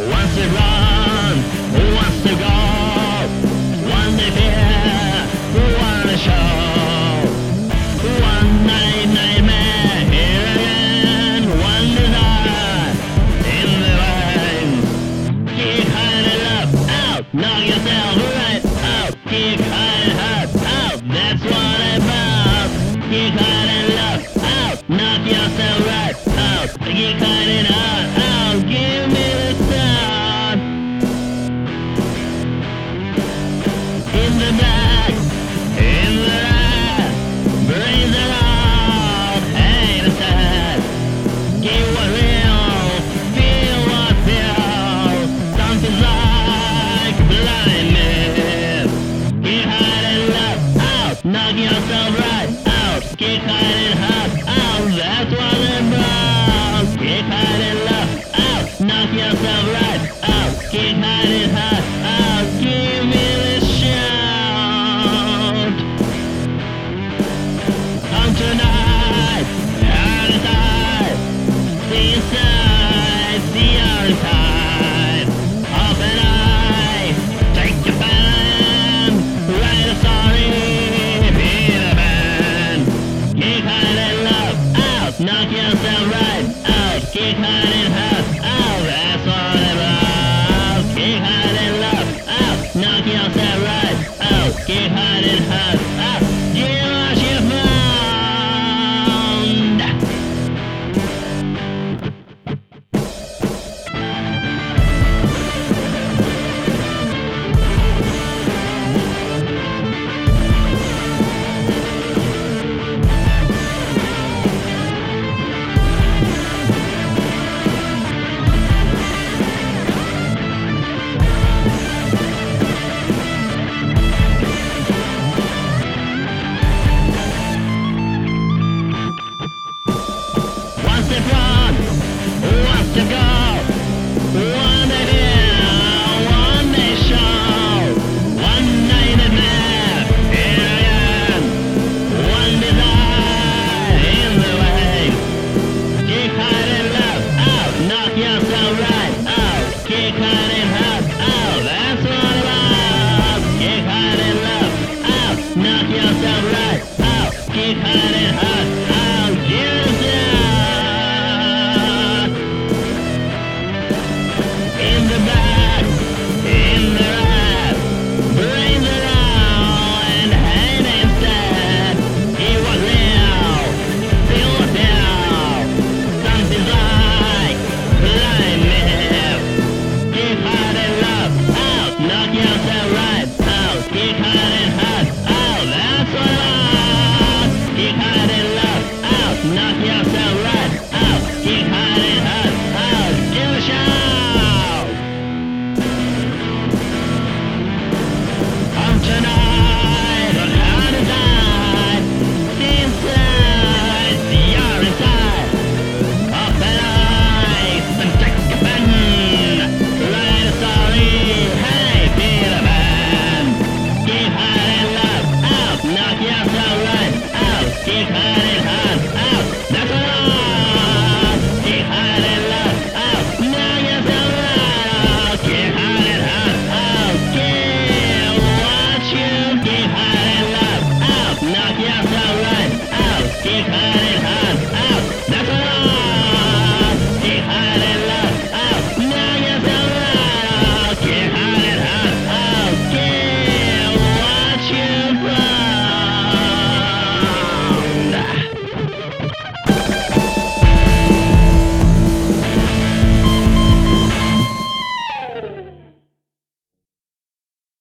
To run, go? One day fear, wanna show? One night nightmare, here again. One desire in the love out, knock yourself right out. Hurt out, that's what about. Hard out. Get hare